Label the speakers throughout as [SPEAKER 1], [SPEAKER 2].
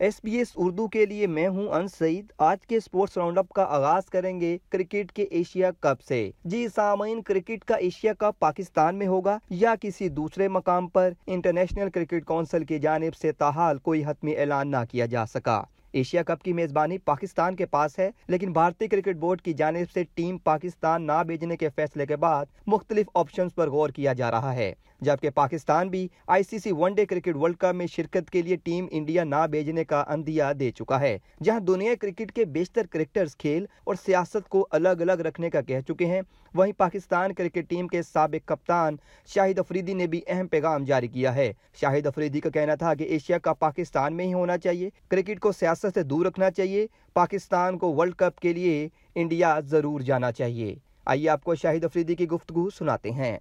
[SPEAKER 1] S B S Urdu کے لیے میں ہوں ان سعید۔ آج کے سپورٹس راؤنڈ اپ کا آغاز کریں گے کرکٹ کے ایشیا کپ سے۔ جی سامعین، کرکٹ کا ایشیا کپ پاکستان میں ہوگا یا کسی دوسرے مقام پر؟ انٹرنیشنل کرکٹ کونسل کی جانب سے تاحال کوئی حتمی اعلان نہ کیا جا سکا۔ ایشیا کپ کی میزبانی پاکستان کے پاس ہے، لیکن بھارتی کرکٹ بورڈ کی جانب سے ٹیم پاکستان نہ بھیجنے کے فیصلے کے بعد مختلف آپشنز پر غور کیا جا رہا ہے۔ جبکہ پاکستان بھی I C C one day cricket world cup میں شرکت کے لیے ٹیم انڈیا نہ بھیجنے کا اندیا دے چکا ہے، جہاں دنیا کرکٹ کے بیشتر کرکٹرز کھیل اور سیاست کو الگ الگ رکھنے کا کہہ چکے ہیں۔ وہیں پاکستان کرکٹ ٹیم کے سابق کپتان شاہد افریدی نے بھی اہم پیغام جاری کیا ہے۔ شاہد افریدی کا کہنا تھا کہ ایشیا کا پاکستان میں ہی ہونا چاہیے، کرکٹ کو سیاست سے دور رکھنا چاہیے، پاکستان کو ورلڈ کپ کے لیے انڈیا ضرور جانا چاہیے۔ آئیے آپ کو شاہد افریدی کی گفتگو سناتے ہیں۔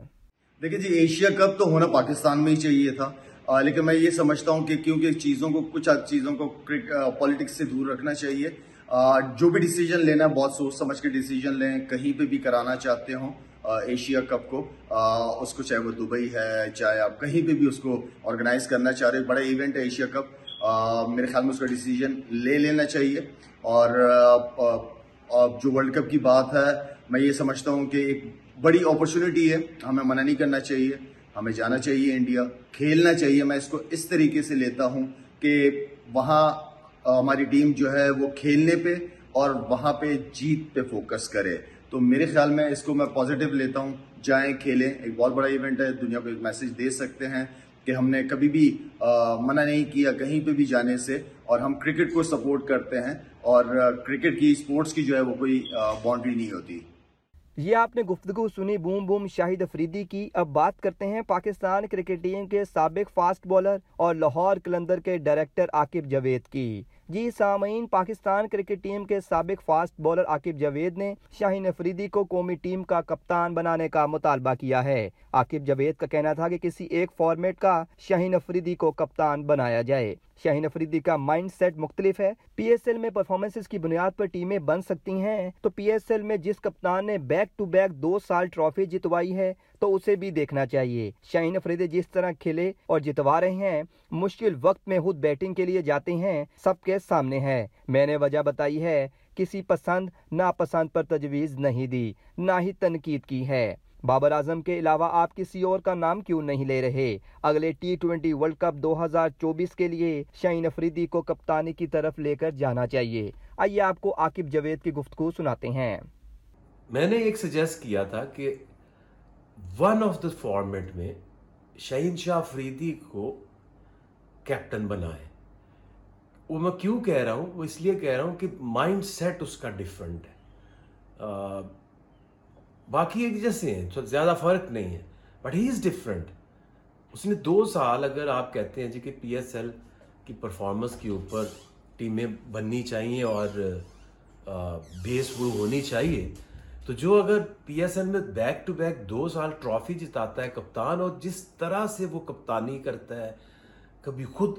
[SPEAKER 2] دیکھیں جی ایشیا کپ تو ہونا پاکستان میں ہی چاہیے تھا۔ لیکن میں یہ سمجھتا ہوں کہ کیونکہ چیزوں کو، کچھ چیزوں کو پالیٹکس سے دور رکھنا چاہیے۔ جو بھی ڈیسیجن لینا ہے، بہت سوچ سمجھ کے ڈیسیجن لیں۔ کہیں پہ بھی کرانا چاہتے ہوں ایشیا کپ کو۔ اس کو چاہے وہ دبئی ہے، چاہے آپ کہیں پہ بھی اس کو آرگنائز کرنا چاہ رہے بڑا ایونٹ ہے ایشیا کپ۔ میرے خیال میں اس کا ڈیسیجن لے لینا چاہیے۔ اور جو ورلڈ کپ کی بات ہے، میں یہ سمجھتا ہوں کہ ایک بڑی اپرچونٹی ہے، ہمیں منع نہیں کرنا چاہیے، ہمیں جانا چاہیے انڈیا کھیلنا چاہیے۔ میں اس کو اس طریقے سے لیتا ہوں کہ وہاں ہماری ٹیم جو ہے وہ کھیلنے پہ اور وہاں پہ جیت پہ فوکس کرے۔ تو میرے خیال میں اس کو میں پازیٹیو لیتا ہوں۔ جائیں، کھیلیں۔ ایک بہت بڑا ایونٹ ہے، دنیا کو ایک میسج دے سکتے ہیں کہ ہم نے کبھی بھی منع نہیں کیا کہیں پہ بھی جانے سے۔ اور ہم کرکٹ کو سپورٹ کرتے ہیں اور کرکٹ کی اسپورٹس کی جو ہے وہ کوئی باؤنڈری نہیں ہوتی۔
[SPEAKER 1] یہ آپ نے گفتگو سنی، بوم بوم شاہد افریدی کی۔ اب بات کرتے ہیں پاکستان کرکٹ ٹیم کے سابق فاسٹ بولر اور لاہور کلندر کے ڈائریکٹر عاقب جوید کی۔ جی سامعین، پاکستان کرکٹ ٹیم کے سابق فاسٹ بولر عاقب جوید نے شاہین افریدی کو قومی ٹیم کا کپتان بنانے کا مطالبہ کیا ہے۔ عاقب جوید کا کہنا تھا کہ کسی ایک فارمیٹ کا شاہین افریدی کو کپتان بنایا جائے۔ شاہین افریدی کا مائنڈ سیٹ مختلف ہے۔ پی ایس ایل میں پرفارمنسز کی بنیاد پر ٹیمیں بن سکتی ہیں۔ تو پی ایس ایل میں جس کپتان نے بیک ٹو بیک دو سال ٹرافی جتوائی ہے تو اسے بھی دیکھنا چاہیے۔ شاہین افریدی جس طرح کھیلے اور جتوا رہے ہیں، مشکل وقت میں خود بیٹنگ کے لیے جاتے ہیں، سب کے سامنے ہے۔ میں نے وجہ بتائی ہے، کسی پسند، ناپسند پر تجویز نہیں دی، نہ ہی تنقید کی ہے۔ بابر اعظم کے علاوہ آپ کسی اور کا نام کیوں نہیں لے رہے؟ اگلے ٹی ٹوینٹی ورلڈ کپ دو ہزار چوبیس کے لیے شاہین افریدی کو کپتانی کی طرف لے کر جانا چاہیے۔ آئیے آپ کو عاقب جوید کی گفتگو سناتے ہیں۔
[SPEAKER 3] میں نے ایک سجیسٹ کیا تھا کہ ون آف دا فارمیٹ میں شہین شاہ افریدی کو کیپٹن بنائے۔ وہ میں کیوں کہہ رہا ہوں؟ وہ اس لیے کہہ رہا ہوں کہ مائنڈ سیٹ اس کا ڈفرنٹ ہے۔ باقی ایک جیسے ہیں زیادہ فرق نہیں ہے۔ بٹ ہی از ڈفرینٹ اس نے دو سال اگر آپ کہتے ہیں جی کہ پی ایس ایل کی پرفارمنس کے اوپر ٹیمیں بننی چاہیے اور بیس وہ ہونی چاہیے تو جو اگر پی ایس ایل میں بیک ٹو بیک دو سال ٹرافی جتاتا ہے کپتان اور جس طرح سے وہ کپتانی کرتا ہے، کبھی خود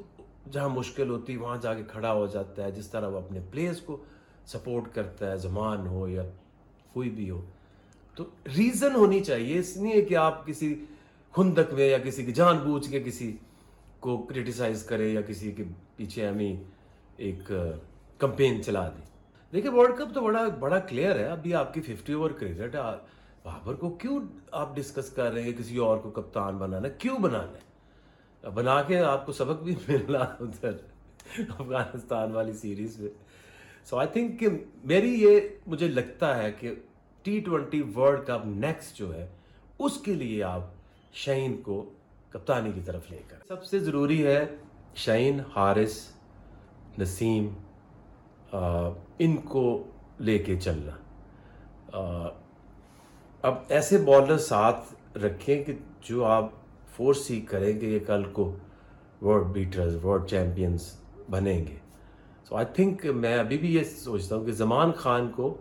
[SPEAKER 3] جہاں مشکل ہوتی وہاں جا کے کھڑا ہو جاتا ہے، جس طرح وہ اپنے پلیئرس کو سپورٹ کرتا ہے، زمان ہو یا کوئی بھی ہو۔ تو ریزن ہونی چاہیے، اس لیے کہ آپ کسی خندق میں یا کسی کی جان بوجھ کے کسی کو کریٹیسائز کرے یا کسی کے پیچھے ہمیں ایک کمپین چلا دیں۔ دیکھیں ورلڈ کپ تو بڑا بڑا کلیئر ہے۔ ابھی آپ کی ففٹی اوور کرکٹ ہے۔ بابر کو کیوں آپ ڈسکس کر رہے ہیں کسی اور کو کپتان بنانا کیوں بنانا ہے؟ بنا کے آپ کو سبق بھی ملنا ادھر افغانستان والی سیریز میں۔ سو آئی تھنک کہ میری یہ مجھے لگتا ہے کہ T twenty world cup next جو ہے، اس کے لیے آپ شعین کو کپتانی کی طرف لے کر۔ سب سے ضروری ہے شعین حارث، نسیم ان کو لے کے چلنا۔ اب ایسے بالر ساتھ رکھیں کہ جو آپ فورس ہی کریں کہ یہ کل کو ورلڈ بیٹرز ورلڈ چیمپئنس بنیں گے۔ سو آئی تھنک میں ابھی بھی یہ سوچتا ہوں کہ زمان خان کو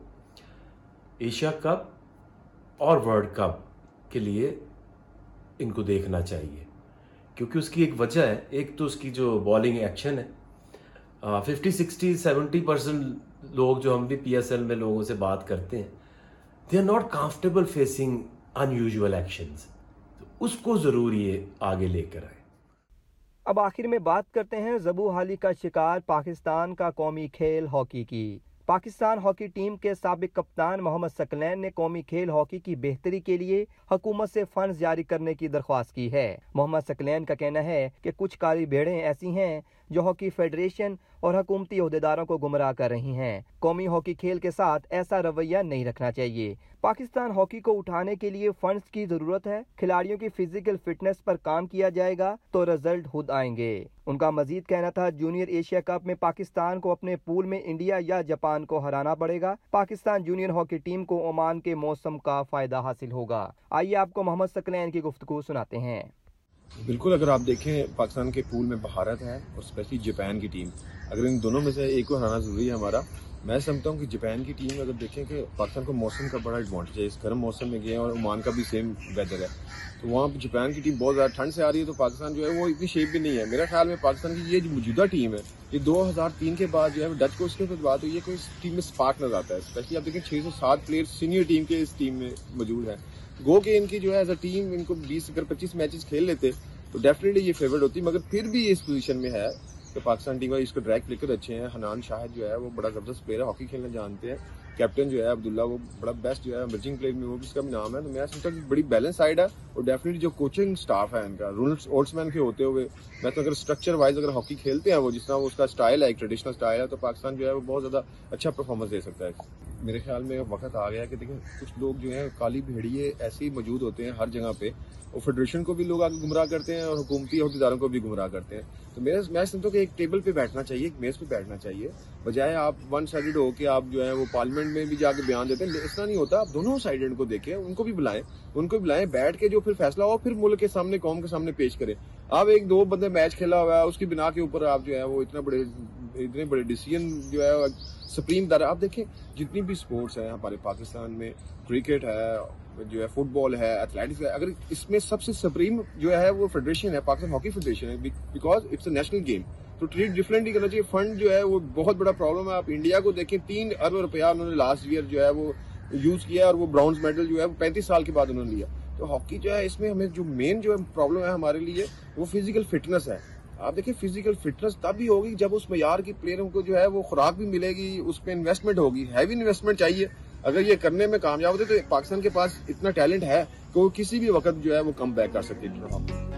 [SPEAKER 3] ایشیا کپ اور ورلڈ کپ کے لیے ان کو دیکھنا چاہیے۔ کیونکہ اس کی ایک وجہ ہے، ایک تو اس کی جو بالنگ ایکشن ہے ففٹی، سکسٹی، سیونٹی پرسینٹ لوگ جو ہم بھی پی ایس ایل میں لوگوں سے بات کرتے ہیں they are not comfortable facing unusual actions اس کو ضرور یہ آگے لے کر آئے۔
[SPEAKER 1] اب آخر میں بات کرتے ہیں زبو حالی کا شکار پاکستان کا قومی کھیل ہاکی کی۔ پاکستان ہاکی ٹیم کے سابق کپتان محمد سکلین نے قومی کھیل ہاکی کی بہتری کے لیے حکومت سے فنڈز جاری کرنے کی درخواست کی ہے۔ محمد سکلین کا کہنا ہے کہ کچھ کاری بھیڑیں ایسی ہیں جو ہاکی فیڈریشن اور حکومتی عہدیداروں کو گمراہ کر رہی ہیں۔ قومی ہاکی کھیل کے ساتھ ایسا رویہ نہیں رکھنا چاہیے۔ پاکستان ہاکی کو اٹھانے کے لیے فنڈز کی ضرورت ہے۔ کھلاڑیوں کی فزیکل فٹنس پر کام کیا جائے گا تو رزلٹ خود آئیں گے۔ ان کا مزید کہنا تھا، جونیئر ایشیا کپ میں پاکستان کو اپنے پول میں انڈیا یا جاپان کو ہرانا پڑے گا۔ پاکستان جونیئر ہاکی ٹیم کو عمان کے موسم کا فائدہ حاصل ہوگا۔ آئیے آپ کو محمد سکلین کی گفتگو سناتے ہیں۔
[SPEAKER 4] بالکل، اگر آپ دیکھیں پاکستان کے پول میں بھارت ہے اور اسپیشلی جاپان کی ٹیم۔ اگر ان دونوں میں سے ایک کو ہرانا ضروری ہے ہمارا، میں سمجھتا ہوں کہ جاپان کی ٹیم اگر دیکھیں کہ پاکستان کو موسم کا بڑا ایڈوانٹیج ہے، اس گرم موسم میں گئے ہیں اور عمان کا بھی سیم ویدر ہے۔ تو وہاں پہ جاپان کی ٹیم بہت زیادہ ٹھنڈ سے آ رہی ہے، تو پاکستان جو ہے وہ اتنی شیپ بھی نہیں ہے۔ میرا خیال میں پاکستان کی یہ جو موجودہ ٹیم ہے، یہ دو ہزار تین کے بعد جو ہے ڈچ کو اس کے بعد ہوئی ہے کوئی اس ٹیم میں اسپارک نظر آتا ہے۔ اسپیشلی آپ دیکھیں، چھ سو سات پلیئر سینئر ٹیم کے اس ٹیم میں موجود ہیں۔ گو کہ ان کی جو ہے ایز اے ٹیم ان کو بیس اگر پچیس میچز کھیل لیتے، تو ڈیفینیٹلی یہ فیوریٹ ہوتی، مگر پھر بھی یہ اس پوزیشن میں ہے کہ پاکستان ٹیم کا اس کو ڈائریکٹ پلیکر اچھے ہیں۔ حنان شاہد جو ہے وہ بڑا زبردست پلیئر ہے ہاکی کھیلنا جانتے ہیں۔ کیپٹن جو ہے عبداللہ وہ بڑا بیسٹ جو ہے امرجنگ پلیئر میں، وہ بھی اس کا بھی نام ہے۔ تو میں سمجھتا کہ بڑی بیلنس سائڈ ہے اور ڈیفینیٹلی جو کوچنگ سٹاف ہے ان کا رولس اولڈس مین کے ہوتے ہوئے۔ میں تو اگر اسٹرکچر وائز اگر ہاکی کھیلتے ہیں وہ، جس طرح اس کا اسٹائل ہے، ایک ٹریڈیشنل اسٹائل ہے، تو پاکستان جو ہے وہ بہت زیادہ اچھا پرفارمنس دے سکتا ہے۔ میرے خیال میں وقت آ گیا کہ دیکھیں، کچھ لوگ جو ہیں، کالی بھیڑیے ایسے ہی موجود ہوتے ہیں ہر جگہ پہ، اور فیڈریشن کو بھی لوگ آگے گمراہ کرتے ہیں اور حکومتی عہدیداروں کو بھی گمراہ کرتے ہیں۔ تو میرا میں سمجھتا ہوں کہ ایک ٹیبل پہ بیٹھنا چاہیے، ایک میز پہ بیٹھنا چاہیے۔ بجائے آپ ون سائڈڈ ہو کے آپ جو ہے وہ پارلیمنٹ میں بھی جا کے بیان دیتے ہیں اس طرح نہیں ہوتا۔ آپ دونوں سائڈڈ کو دیکھیں، ان کو بھی بلائیں، ان کو بلائیں، بیٹھ کے جو پھر فیصلہ ہو، پھر ملک کے سامنے، قوم کے سامنے پیش کریں۔ آپ ایک دو بندے میچ کھیلا ہوا ہے، اس کی بنا کے اوپر آپ جو ہے وہ اتنا بڑے اتنے بڑے ڈیسیجن جو ہے، سپریم دار، آپ دیکھیں جتنی بھی سپورٹس ہیں، ہمارے پاکستان میں کرکٹ ہے، جو ہے فٹ بال ہے ایتھلیٹکس ہے، اگر اس میں سب سے سپریم جو ہے وہ فیڈریشن ہے، پاکستان ہاکی فیڈریشن ہے because it's a national game تو ٹریٹ ڈفرینٹلی کرنا چاہیے۔ فنڈ جو ہے وہ بہت بڑا پرابلم ہے۔ آپ انڈیا کو دیکھیں، تین ارب روپیہ انہوں نے لاسٹ ایئر جو ہے وہ یوز کیا اور وہ براؤنز میڈل جو ہے وہ پینتیس سال کے بعد انہوں نے لیا۔ تو ہاکی جو ہے، اس میں ہمیں جو مین جو پرابلم ہے ہمارے لیے، وہ فزیکل فٹنس ہے۔ آپ دیکھیں فزیکل فٹنس تب بھی ہوگی جب اس معیار کی پلیئروں کو جو ہے وہ خوراک بھی ملے گی، اس پہ انویسٹمنٹ ہوگی۔ ہیوی انویسٹمنٹ چاہیے۔ اگر یہ کرنے میں کامیاب ہوتے تو پاکستان کے پاس اتنا ٹیلنٹ ہے کہ وہ کسی بھی وقت جو ہے وہ کم بیک کر سکتے۔ ہیں